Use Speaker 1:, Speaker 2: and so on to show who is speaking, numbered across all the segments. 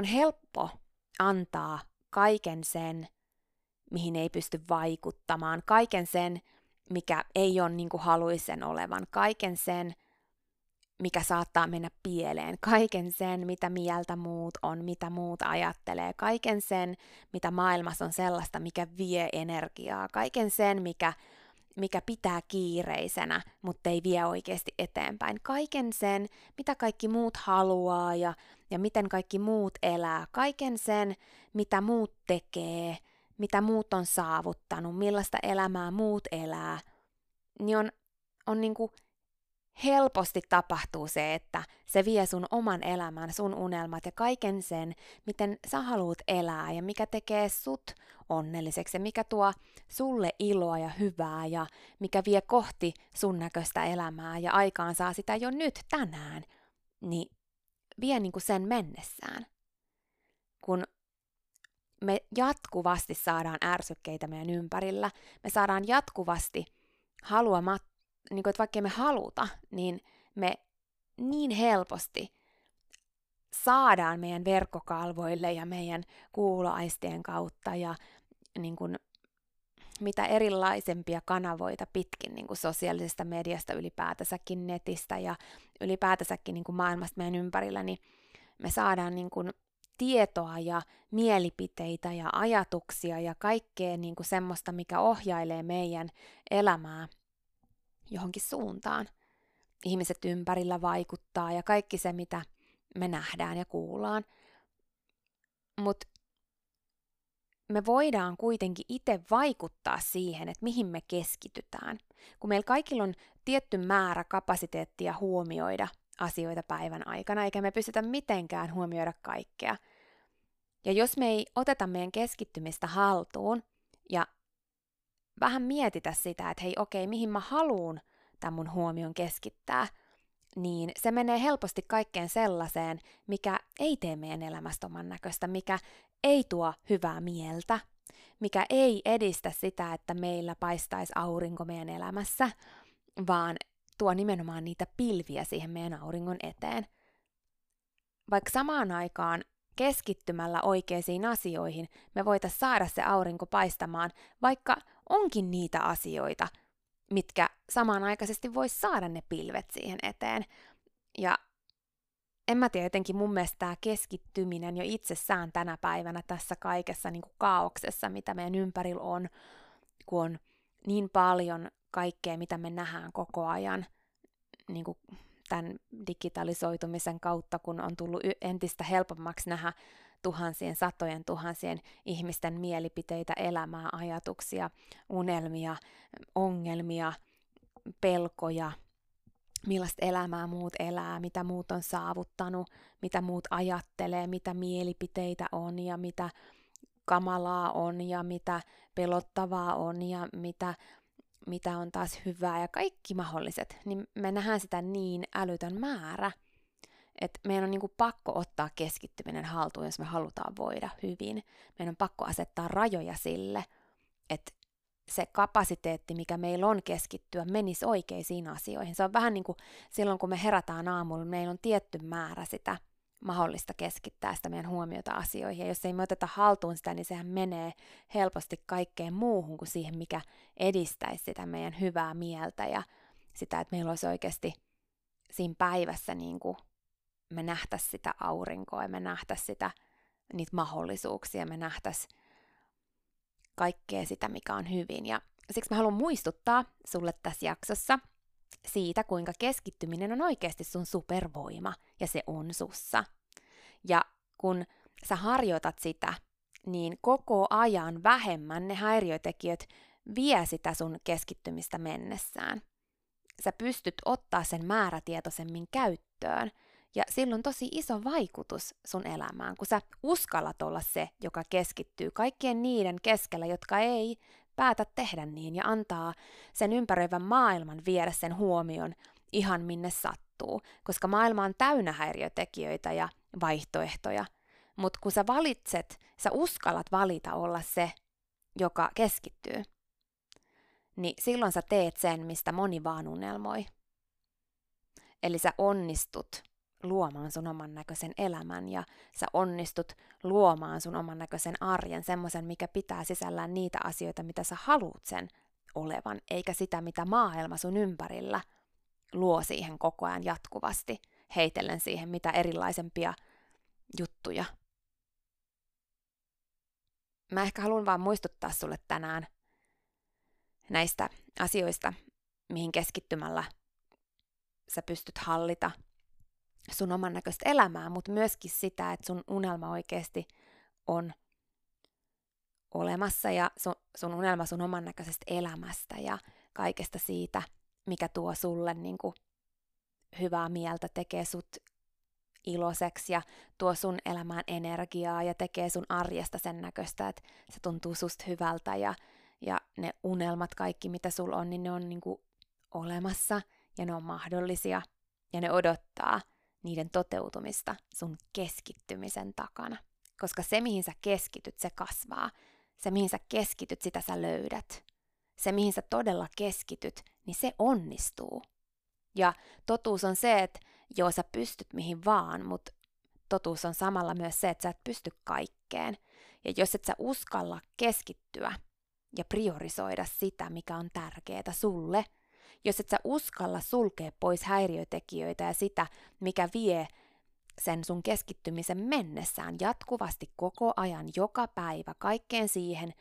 Speaker 1: On helppo antaa kaiken sen, mihin ei pysty vaikuttamaan, kaiken sen, mikä ei ole niin kuin haluisen olevan, kaiken sen, mikä saattaa mennä pieleen, kaiken sen, mitä mieltä muut on, mitä muut ajattelee, kaiken sen, mitä maailmassa on sellaista, mikä vie energiaa, kaiken sen, mikä, mikä pitää kiireisenä, mutta ei vie oikeasti eteenpäin, kaiken sen, mitä kaikki muut haluaa ja, ja miten kaikki muut elää, kaiken sen, mitä muut tekee, mitä muut on saavuttanut, millaista elämää muut elää, niin on, on niin kuin helposti tapahtuu se, että se vie sun oman elämän, sun unelmat ja kaiken sen, miten sä haluat elää ja mikä tekee sut onnelliseksi ja mikä tuo sulle iloa ja hyvää ja mikä vie kohti sun näköistä elämää ja aikaan saa sitä jo nyt tänään, niin vie niin kuin sen mennessään. Kun me jatkuvasti saadaan ärsykkeitä meidän ympärillä, me saadaan jatkuvasti haluamat, niin kuin, että vaikka me haluta, niin me niin helposti saadaan meidän verkkokalvoille ja meidän kuuloaistien kautta ja niin kuin, mitä erilaisempia kanavoita pitkin niin kuin sosiaalisesta mediasta ylipäätänsäkin netistä ja ylipäätänsäkin niin kuin maailmasta meidän ympärillä, niin me saadaan niin kuin tietoa ja mielipiteitä ja ajatuksia ja kaikkea niin kuin semmoista, mikä ohjailee meidän elämää johonkin suuntaan. Ihmiset ympärillä vaikuttaa ja kaikki se, mitä me nähdään ja kuullaan. Mutta me voidaan kuitenkin itse vaikuttaa siihen, että mihin me keskitytään. Kun meillä kaikilla on tietty määrä kapasiteettia huomioida asioita päivän aikana, eikä me pystytä mitenkään huomioida kaikkea. Ja jos me ei oteta meidän keskittymistä haltuun ja vähän mietitä sitä, että hei okei, mihin mä haluun tämän mun huomion keskittää, niin se menee helposti kaikkeen sellaiseen, mikä ei tee meidän elämästä oman näköistä, mikä ei tuo hyvää mieltä, mikä ei edistä sitä, että meillä paistaisi aurinko meidän elämässä, vaan tuo nimenomaan niitä pilviä siihen meidän auringon eteen. Vaikka samaan aikaan keskittymällä oikeisiin asioihin me voitaisiin saada se aurinko paistamaan, vaikka onkin niitä asioita, mitkä samanaikaisesti voisi saada ne pilvet siihen eteen. Ja en mä tiedä, jotenkin mun mielestä tämä keskittyminen jo itsessään tänä päivänä tässä kaikessa niin kuin kaauksessa, mitä meidän ympärillä on, kun on niin paljon kaikkea, mitä me nähdään koko ajan niin kuin tämän digitalisoitumisen kautta, kun on tullut entistä helpommaksi nähdä tuhansien, satojen tuhansien ihmisten mielipiteitä, elämää, ajatuksia, unelmia, ongelmia, pelkoja, millaista elämää muut elää, mitä muut on saavuttanut, mitä muut ajattelee, mitä mielipiteitä on ja mitä kamalaa on ja mitä pelottavaa on ja mitä, mitä on taas hyvää ja kaikki mahdolliset, niin me nähdään sitä niin älytön määrä, että meidän on niinku pakko ottaa keskittyminen haltuun, jos me halutaan voida hyvin. Meidän on pakko asettaa rajoja sille, että se kapasiteetti, mikä meillä on keskittyä, menisi oikeisiin asioihin. Se on vähän niin kuin silloin, kun me herätään aamulla, meillä on tietty määrä sitä mahdollista keskittää sitä meidän huomiota asioihin. Ja jos ei me oteta haltuun sitä, niin sehän menee helposti kaikkeen muuhun kuin siihen, mikä edistäisi sitä meidän hyvää mieltä ja sitä, että meillä olisi oikeasti siinä päivässä niin kuin me nähtäisiin sitä aurinkoa ja me nähtäisiin sitä, niitä mahdollisuuksia, me nähtäisiin kaikkea sitä, mikä on hyvin. Ja siksi mä haluan muistuttaa sulle tässä jaksossa siitä, kuinka keskittyminen on oikeasti sun supervoima ja se on sussa. Ja kun sä harjoitat sitä niin koko ajan vähemmän ne häiriötekijät vie sitä sun keskittymistä mennessään. Sä pystyt ottaa sen määrätietoisemmin käyttöön, ja silloin on tosi iso vaikutus sun elämään, kun sä uskallat olla se, joka keskittyy kaikkien niiden keskellä, jotka ei päätä tehdä niin ja antaa sen ympäröivän maailman viedä sen huomion ihan minne sattuu, koska maailma on täynnä häiriötekijöitä ja vaihtoehtoja. Mutta kun sä valitset, sä uskallat valita olla se, joka keskittyy, niin silloin sä teet sen, mistä moni vaan unelmoi. Eli sä onnistut luomaan sun oman näköisen elämän ja sä onnistut luomaan sun oman näköisen arjen, semmoisen, mikä pitää sisällään niitä asioita, mitä sä haluut sen olevan, eikä sitä, mitä maailma sun ympärillä luo siihen koko ajan jatkuvasti, heitellen siihen mitä erilaisempia juttuja. Mä ehkä haluan vaan muistuttaa sulle tänään näistä asioista, mihin keskittymällä sä pystyt hallita sun oman näköistä elämää, mutta myöskin sitä, että sun unelma oikeasti on olemassa ja sun, sun unelma sun oman näköisestä elämästä ja kaikesta siitä, mikä tuo sulle niin kuin hyvää mieltä, tekee sut iloiseksi ja tuo sun elämään energiaa ja tekee sun arjesta sen näköistä, että se tuntuu susta hyvältä ja, ja ne unelmat, kaikki mitä sulla on, niin ne on niin kuin olemassa ja ne on mahdollisia ja ne odottaa niiden toteutumista sun keskittymisen takana. Koska se, mihin sä keskityt, se kasvaa. Se, mihin sä keskityt, sitä sä löydät. Se, mihin sä todella keskityt, niin se onnistuu. Ja totuus on se, että joo, sä pystyt mihin vaan, mutta totuus on samalla myös se, että sä et pysty kaikkeen. Ja jos et sä uskalla keskittyä ja priorisoida sitä, mikä on tärkeää sulle – jos et sä uskalla sulkea pois häiriötekijöitä ja sitä, mikä vie sen sun keskittymisen mennessään jatkuvasti koko ajan, joka päivä, kaikkeen siihen,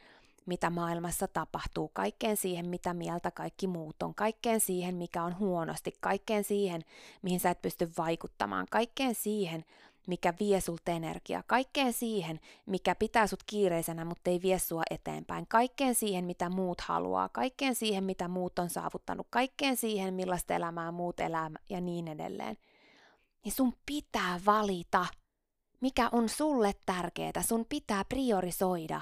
Speaker 1: mitä maailmassa tapahtuu, kaikkeen siihen, mitä mieltä kaikki muut on, kaikkeen siihen, mikä on huonosti, kaikkeen siihen, mihin sä et pysty vaikuttamaan, kaikkeen siihen, mikä vie sulta energiaa, kaikkeen siihen, mikä pitää sut kiireisenä, mutta ei vie sua eteenpäin, kaikkeen siihen, mitä muut haluaa, kaikkeen siihen, mitä muut on saavuttanut, kaikkeen siihen, millaista elämää muut elää ja niin edelleen. Niin sun pitää valita, mikä on sulle tärkeää, sun pitää priorisoida,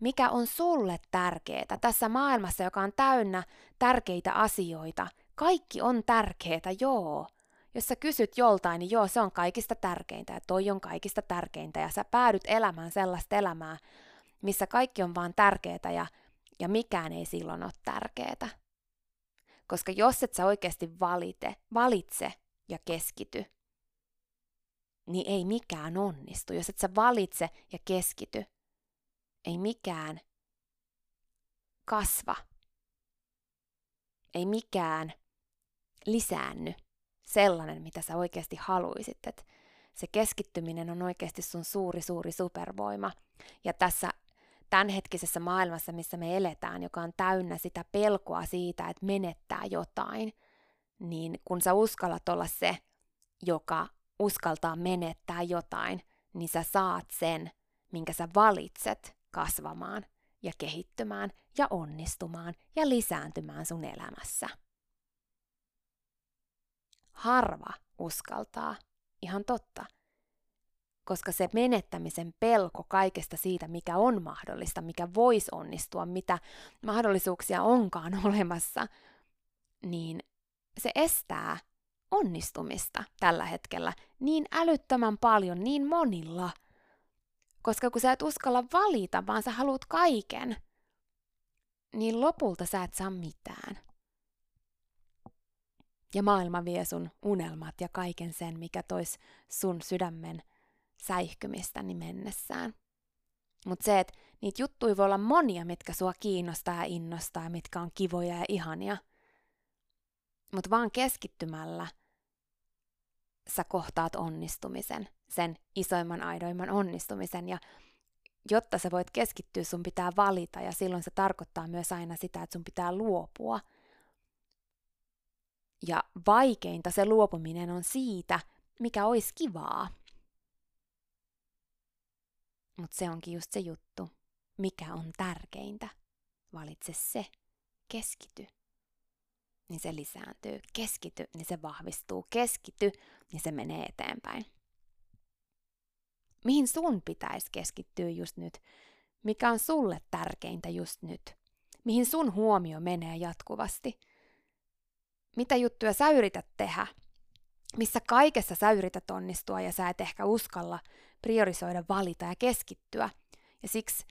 Speaker 1: mikä on sulle tärkeää tässä maailmassa, joka on täynnä tärkeitä asioita. Kaikki on tärkeää, joo, jos sä kysyt joltain, niin joo, se on kaikista tärkeintä ja toi on kaikista tärkeintä ja sä päädyt elämään sellaista elämää, missä kaikki on vaan tärkeää ja, ja mikään ei silloin ole tärkeää. Koska jos et sä oikeasti valite, valitse ja keskity, niin ei mikään onnistu. Jos et sä valitse ja keskity, ei mikään kasva. Ei mikään lisäänny sellainen, mitä sä oikeasti haluisit. että se keskittyminen on oikeasti sun suuri, suuri supervoima. Ja tässä tämänhetkisessä maailmassa, missä me eletään, joka on täynnä sitä pelkoa siitä, että menettää jotain, niin kun sä uskallat olla se, joka uskaltaa menettää jotain, niin sä saat sen, minkä sä valitset kasvamaan ja kehittymään ja onnistumaan ja lisääntymään sun elämässä harva uskaltaa. Ihan totta. Koska se menettämisen pelko kaikesta siitä, mikä on mahdollista, mikä voisi onnistua, mitä mahdollisuuksia onkaan olemassa, niin se estää onnistumista tällä hetkellä niin älyttömän paljon, niin monilla. Koska kun sä et uskalla valita, vaan sä haluat kaiken, niin lopulta sä et saa mitään ja maailma vie sun unelmat ja kaiken sen, mikä tois sun sydämen säihkymistäni mennessään. Mutta se, että niitä juttuja voi olla monia, mitkä sua kiinnostaa ja innostaa, mitkä on kivoja ja ihania. Mutta vaan keskittymällä sä kohtaat onnistumisen, sen isoimman aidoimman onnistumisen. Ja jotta sä voit keskittyä, sun pitää valita, ja silloin se tarkoittaa myös aina sitä, että sun pitää luopua – ja vaikeinta se luopuminen on siitä, mikä olisi kivaa. Mutta se onkin just se juttu. Mikä on tärkeintä? Valitse se. Keskity. Niin se lisääntyy. Keskity, niin se vahvistuu. Keskity, niin se menee eteenpäin. Mihin sun pitäisi keskittyä just nyt? Mikä on sulle tärkeintä just nyt? Mihin sun huomio menee jatkuvasti? Mitä juttuja sä yrität tehdä? Missä kaikessa sä yrität onnistua ja sä et ehkä uskalla priorisoida, valita ja keskittyä. Ja siksi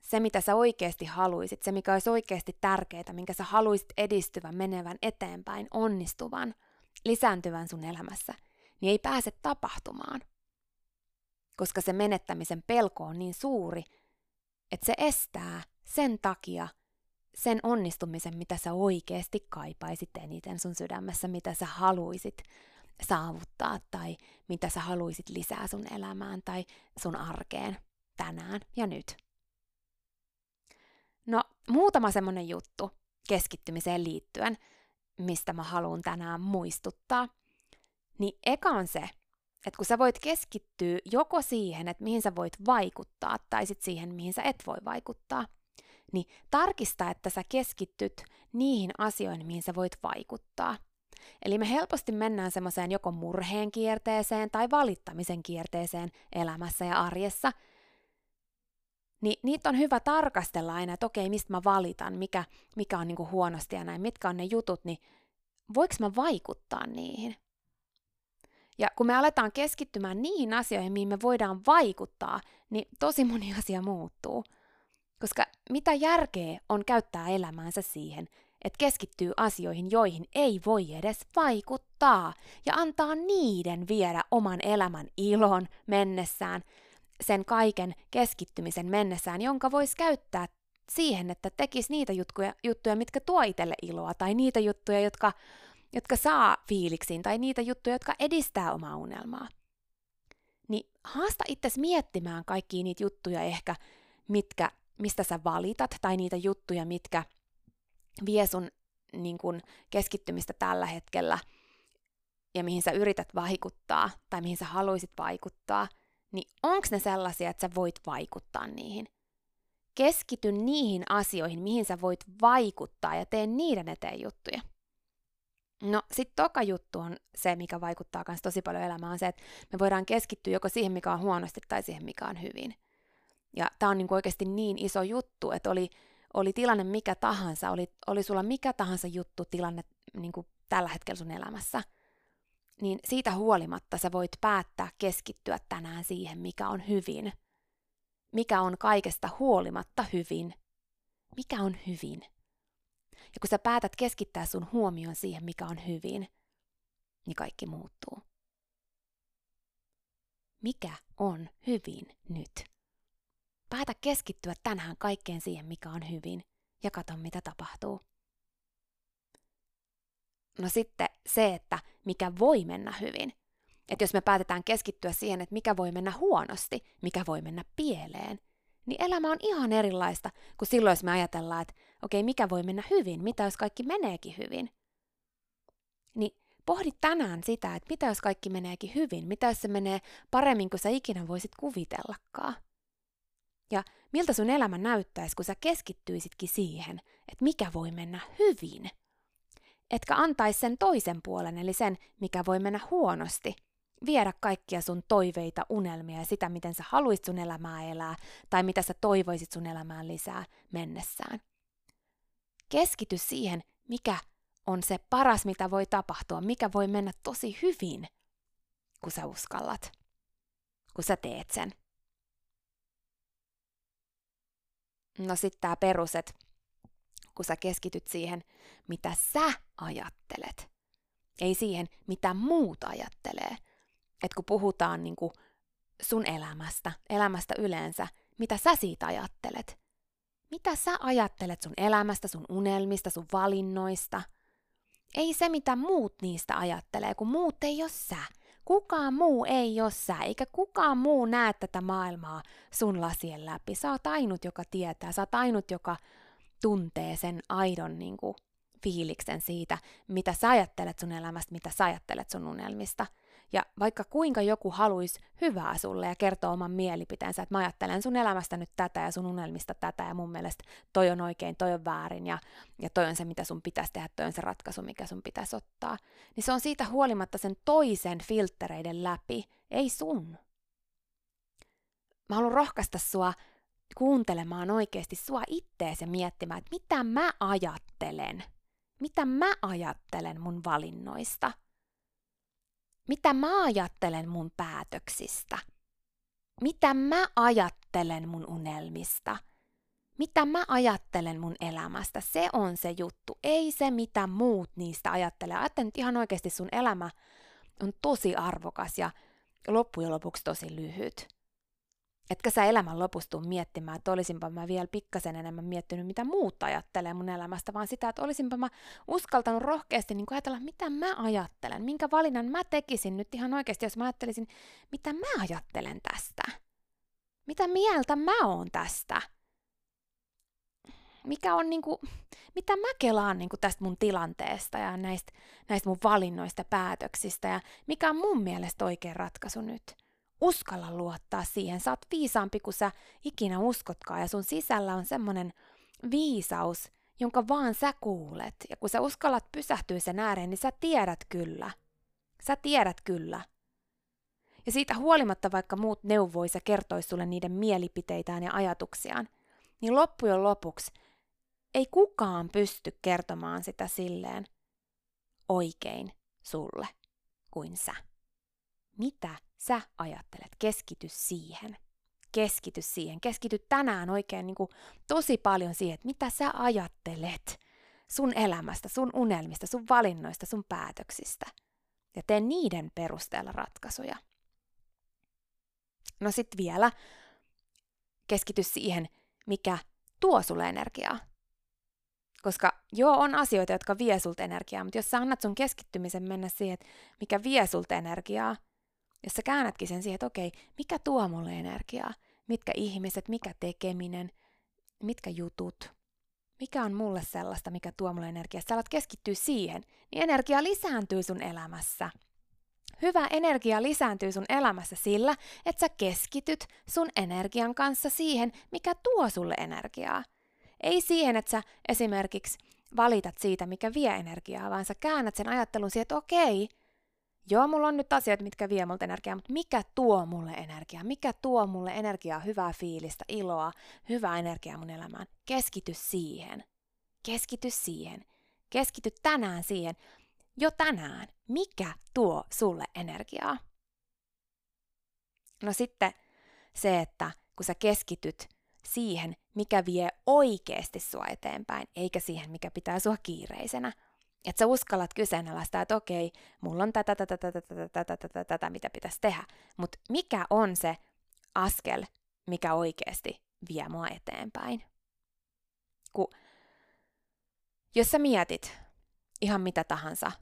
Speaker 1: se, mitä sä oikeasti haluisit, se, mikä olisi oikeasti tärkeää, minkä sä haluaisit edistyvän, menevän eteenpäin, onnistuvan, lisääntyvän sun elämässä, niin ei pääse tapahtumaan. Koska se menettämisen pelko on niin suuri, että se estää sen takia sen onnistumisen, mitä sä oikeasti kaipaisit eniten sun sydämessä, mitä sä haluisit saavuttaa tai mitä sä haluisit lisää sun elämään tai sun arkeen tänään ja nyt. No, muutama semmonen juttu keskittymiseen liittyen, mistä mä haluan tänään muistuttaa. Niin eka on se, että kun sä voit keskittyä joko siihen, että mihin sä voit vaikuttaa, tai sitten siihen, mihin sä et voi vaikuttaa, niin tarkista, että sä keskittyt niihin asioihin, mihin sä voit vaikuttaa. Eli me helposti mennään semmoiseen joko murheen kierteeseen tai valittamisen kierteeseen elämässä ja arjessa, niin niitä on hyvä tarkastella aina, että okei, mistä mä valitan, mikä, mikä on niinku huonosti ja näin, mitkä on ne jutut, niin voiko mä vaikuttaa niihin? Ja kun me aletaan keskittymään niihin asioihin, mihin me voidaan vaikuttaa, niin tosi moni asia muuttuu. Koska mitä järkeä on käyttää elämäänsä siihen, että keskittyy asioihin, joihin ei voi edes vaikuttaa, ja antaa niiden viedä oman elämän ilon mennessään, sen kaiken keskittymisen mennessään, jonka voisi käyttää siihen, että tekisi niitä juttuja, juttuja mitkä tuo itselle iloa, tai niitä juttuja, jotka, jotka saa fiiliksiin, tai niitä juttuja, jotka edistää omaa unelmaa. Niin haasta itsesi miettimään kaikkia niitä juttuja ehkä, mitkä, mistä sä valitat, tai niitä juttuja, mitkä vie sun niin kun, keskittymistä tällä hetkellä, ja mihin sä yrität vaikuttaa, tai mihin sä haluaisit vaikuttaa – niin onko ne sellaisia, että sä voit vaikuttaa niihin? Keskity niihin asioihin, mihin sä voit vaikuttaa ja tee niiden eteen juttuja. No sit toka juttu on se, mikä vaikuttaa myös tosi paljon elämään, on se, että me voidaan keskittyä joko siihen, mikä on huonosti, tai siihen, mikä on hyvin. Ja tämä on niinku oikeasti niin iso juttu, että oli, oli tilanne mikä tahansa, oli, oli sulla mikä tahansa juttu, tilanne niinku tällä hetkellä sun elämässä – niin siitä huolimatta sä voit päättää keskittyä tänään siihen, mikä on hyvin. Mikä on kaikesta huolimatta hyvin. Mikä on hyvin. Ja kun sä päätät keskittää sun huomion siihen, mikä on hyvin, niin kaikki muuttuu. Mikä on hyvin nyt? Päätä keskittyä tänään kaikkeen siihen, mikä on hyvin, ja katso, mitä tapahtuu. No sitten se, että mikä voi mennä hyvin. Että jos me päätetään keskittyä siihen, että mikä voi mennä huonosti, mikä voi mennä pieleen, niin elämä on ihan erilaista kuin silloin, jos me ajatellaan, että okei, mikä voi mennä hyvin, mitä jos kaikki meneekin hyvin. Niin pohdi tänään sitä, että mitä jos kaikki meneekin hyvin, mitä jos se menee paremmin kuin sä ikinä voisit kuvitellakaan. Ja miltä sun elämä näyttäisi, kun sä keskittyisitkin siihen, että mikä voi mennä hyvin – etkä antaisi sen toisen puolen, eli sen, mikä voi mennä huonosti, viedä kaikkia sun toiveita, unelmia ja sitä, miten sä haluisit sun elämää elää, tai mitä sä toivoisit sun elämään lisää mennessään. Keskity siihen, mikä on se paras, mitä voi tapahtua, mikä voi mennä tosi hyvin, kun sä uskallat, kun sä teet sen. No sitten tämä perus, että kun sä keskityt siihen, mitä sä ajattelet. Ei siihen, mitä muut ajattelee. Et kun puhutaan niin kuin sun elämästä, elämästä yleensä, mitä sä siitä ajattelet. Mitä sä ajattelet sun elämästä, sun unelmista, sun valinnoista? Ei se, mitä muut niistä ajattelee, kun muut ei ole sä. Kukaan muu ei sä, eikä kukaan muu näe tätä maailmaa sun lasien läpi. Sä oot ainut, joka tietää. Sä oot ainut, joka tuntee sen aidon niin kuin, fiiliksen siitä, mitä sä ajattelet sun elämästä, mitä sä ajattelet sun unelmista. Ja vaikka kuinka joku haluaisi hyvää sulle ja kertoo oman mielipiteensä, että mä ajattelen sun elämästä nyt tätä ja sun unelmista tätä ja mun mielestä toi on oikein, toi on väärin ja, ja toi on se, mitä sun pitäisi tehdä, toi on se ratkaisu, mikä sun pitäisi ottaa, niin se on siitä huolimatta sen toisen filttereiden läpi, ei sun. Mä haluan rohkaista sua kuuntelemaan oikeasti sua ittees ja miettimään, että mitä mä ajattelen. Mitä mä ajattelen mun valinnoista. Mitä mä ajattelen mun päätöksistä. Mitä mä ajattelen mun unelmista. Mitä mä ajattelen mun elämästä. Se on se juttu, ei se mitä muut niistä ajattelee. Ajattelen nyt ihan oikeasti sun elämä on tosi arvokas ja loppujen lopuksi tosi lyhyt Etkä sä elämän lopustu miettimään, että olisinpa mä vielä pikkasen enemmän miettinyt, mitä muut ajattelee mun elämästä, vaan sitä, että olisinpa mä uskaltanut rohkeasti niin ajatella, mitä mä ajattelen, minkä valinnan mä tekisin nyt ihan oikeasti, jos mä ajattelisin, mitä mä ajattelen tästä. Mitä mieltä mä oon tästä? Mikä on niinku, mitä mä kelaan niinku tästä mun tilanteesta ja näistä, näistä mun valinnoista, päätöksistä ja mikä on mun mielestä oikea ratkaisu nyt? Uskalla luottaa siihen. Sä oot viisaampi kuin sä ikinä uskotkaan ja sun sisällä on semmonen viisaus, jonka vaan sä kuulet. Ja kun sä uskallat pysähtyä sen ääreen, niin sä tiedät kyllä. Sä tiedät kyllä. Ja siitä huolimatta, vaikka muut neuvois ja kertois sulle niiden mielipiteitään ja ajatuksiaan, niin loppujen lopuksi ei kukaan pysty kertomaan sitä silleen oikein sulle kuin sä. Mitä sä ajattelet. Keskity siihen. Keskity siihen. Keskity tänään oikein niin kuin tosi paljon siihen, että mitä sä ajattelet sun elämästä, sun unelmista, sun valinnoista, sun päätöksistä. Ja tee niiden perusteella ratkaisuja. No sit vielä keskity siihen, mikä tuo sulle energiaa. Koska joo, on asioita, jotka vie sulta energiaa, mutta jos sä annat sun keskittymisen mennä siihen, mikä vie sulta energiaa, jos sä käännätkin sen siihen, että okei, mikä tuo mulle energiaa? Mitkä ihmiset, mikä tekeminen, mitkä jutut, mikä on mulle sellaista, mikä tuo mulle energiaa. Sä alat keskittyä siihen, niin energia lisääntyy sun elämässä. Hyvä energia lisääntyy sun elämässä sillä, että sä keskityt sun energian kanssa siihen, mikä tuo sulle energiaa. Ei siihen, että sä esimerkiksi valitat siitä, mikä vie energiaa, vaan sä käännät sen ajattelun siihen, että okei, Joo, mulla on nyt asioita, mitkä vie multa energiaa, mutta mikä tuo mulle energiaa? Mikä tuo mulle energiaa, hyvää fiilistä, iloa, hyvää energiaa mun elämään? Keskity siihen. Keskity siihen. Keskity tänään siihen. Jo tänään. Mikä tuo sulle energiaa? No sitten se, että kun sä keskityt siihen, mikä vie oikeasti sua eteenpäin, eikä siihen, mikä pitää sua kiireisenä – että sä uskallat kyseenalaistaa, että okei, mulla on tätä, tätä, tätä, tätä, tätä, tätä, tätä mitä pitäisi tehdä. Mutta mikä on se askel, mikä oikeasti vie mua eteenpäin? Kun, jos sä mietit ihan mitä tahansa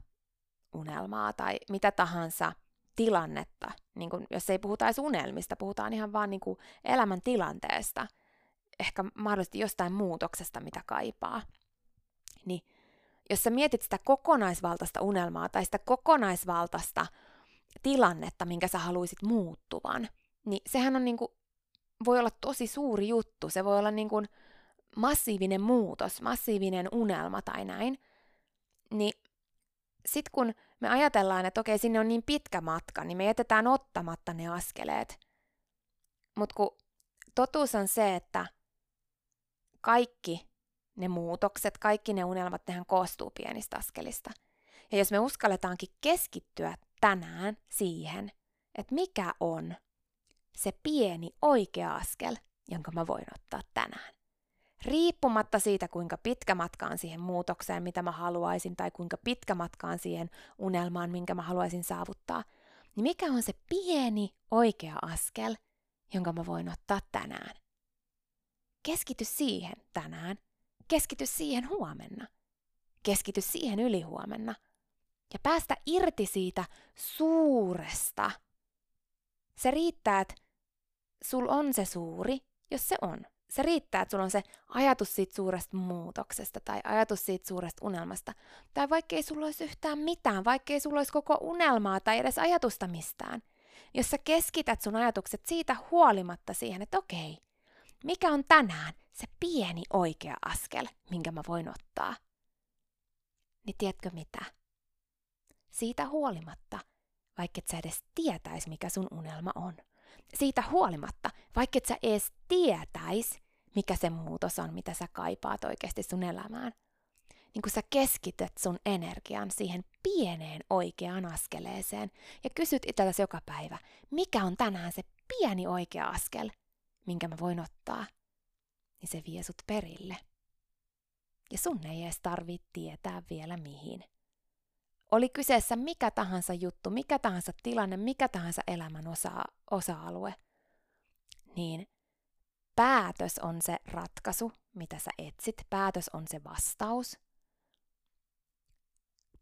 Speaker 1: unelmaa tai mitä tahansa tilannetta, niin kun, jos ei puhuta edes unelmista, puhutaan ihan vaan niin elämän tilanteesta, ehkä mahdollisesti jostain muutoksesta, mitä kaipaa, niin jos sä mietit sitä kokonaisvaltaista unelmaa tai sitä kokonaisvaltaista tilannetta, minkä sä haluaisit muuttuvan, niin sehän on niinku, voi olla tosi suuri juttu. Se voi olla niinku massiivinen muutos, massiivinen unelma tai näin. Niin sit kun me ajatellaan, että okei, sinne on niin pitkä matka, niin me jätetään ottamatta ne askeleet. Mutta kun totuus on se, että kaikki ne muutokset, kaikki ne unelmat, nehän koostuu pienistä askelista. Ja jos me uskalletaankin keskittyä tänään siihen, että mikä on se pieni oikea askel, jonka mä voin ottaa tänään. Riippumatta siitä, kuinka pitkä matka on siihen muutokseen, mitä mä haluaisin, tai kuinka pitkä matka on siihen unelmaan, minkä mä haluaisin saavuttaa, niin mikä on se pieni oikea askel, jonka mä voin ottaa tänään. Keskity siihen tänään Keskity siihen huomenna. Keskity siihen ylihuomenna. Ja päästä irti siitä suuresta. Se riittää, että sul on se suuri, jos se on. Se riittää, että sulla on se ajatus siitä suuresta muutoksesta tai ajatus siitä suuresta unelmasta. Tai vaikka ei sulla olisi yhtään mitään, vaikka ei sulla olisi koko unelmaa tai edes ajatusta mistään. Jos sä keskität sun ajatukset siitä huolimatta siihen, että okei, mikä on tänään se pieni oikea askel, minkä mä voin ottaa? Niin tiedätkö mitä? Siitä huolimatta, vaikka et sä edes tietäis, mikä sun unelma on. Siitä huolimatta, vaikka et sä edes tietäis, mikä se muutos on, mitä sä kaipaat oikeasti sun elämään. Niin kun sä keskität sun energian siihen pieneen oikeaan askeleeseen ja kysyt itsellesi joka päivä, mikä on tänään se pieni oikea askel, minkä mä voin ottaa, niin se vie sut perille. Ja sun ei edes tarvitse tietää vielä mihin. Oli kyseessä mikä tahansa juttu, mikä tahansa tilanne, mikä tahansa elämän osa, osa-alue, niin päätös on se ratkaisu, mitä sä etsit. Päätös on se vastaus.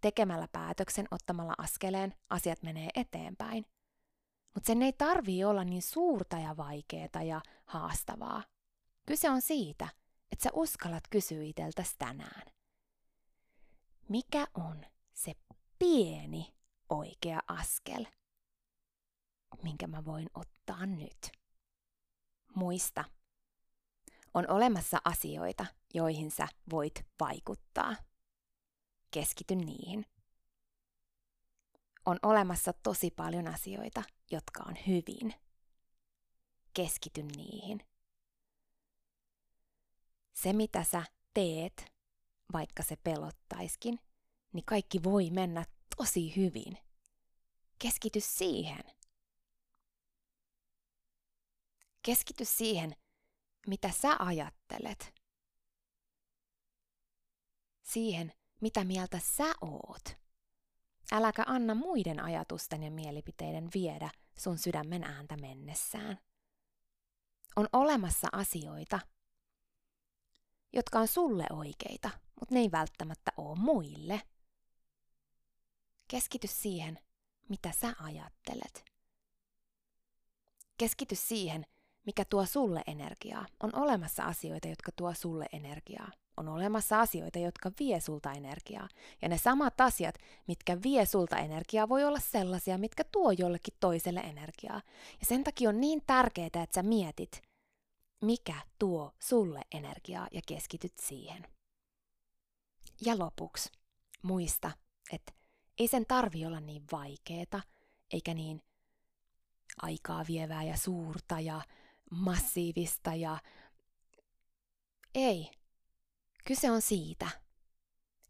Speaker 1: Tekemällä päätöksen, ottamalla askeleen, asiat menee eteenpäin. Mutta sen ei tarvii olla niin suurta ja vaikeaa ja haastavaa. Kyse on siitä, että sä uskallat kysyä iteltäsi tänään. Mikä on se pieni oikea askel, minkä mä voin ottaa nyt? Muista, on olemassa asioita, joihin sä voit vaikuttaa. Keskity niihin. On olemassa tosi paljon asioita, jotka on hyvin. Keskity niihin. Se, mitä sä teet, vaikka se pelottaiskin, niin kaikki voi mennä tosi hyvin. Keskity siihen. Keskity siihen, mitä sä ajattelet. Siihen, mitä mieltä sä oot. Äläkä anna muiden ajatusten ja mielipiteiden viedä sun sydämen ääntä mennessään. On olemassa asioita, jotka on sulle oikeita, mutta ne ei välttämättä ole muille. Keskity siihen, mitä sä ajattelet. Keskity siihen, mikä tuo sulle energiaa. On olemassa asioita, jotka tuo sulle energiaa. On olemassa asioita, jotka vie sulta energiaa. Ja ne samat asiat, mitkä vie sulta energiaa, voi olla sellaisia, mitkä tuo jollekin toiselle energiaa. Ja sen takia on niin tärkeää, että sä mietit, mikä tuo sulle energiaa ja keskityt siihen. Ja lopuksi, muista, että ei sen tarvi olla niin vaikeeta, eikä niin aikaa vievää ja suurta ja massiivista ja ei. Kyse on siitä,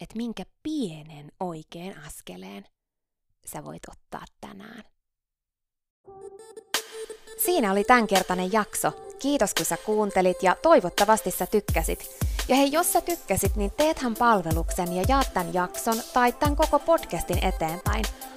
Speaker 1: että minkä pienen oikean askeleen sä voit ottaa tänään. Siinä oli tämänkertainen jakso. Kiitos kun sä kuuntelit ja toivottavasti sä tykkäsit. Ja hei, jos sä tykkäsit, niin teethän palveluksen ja jaat tämän jakson tai tämän koko podcastin eteenpäin –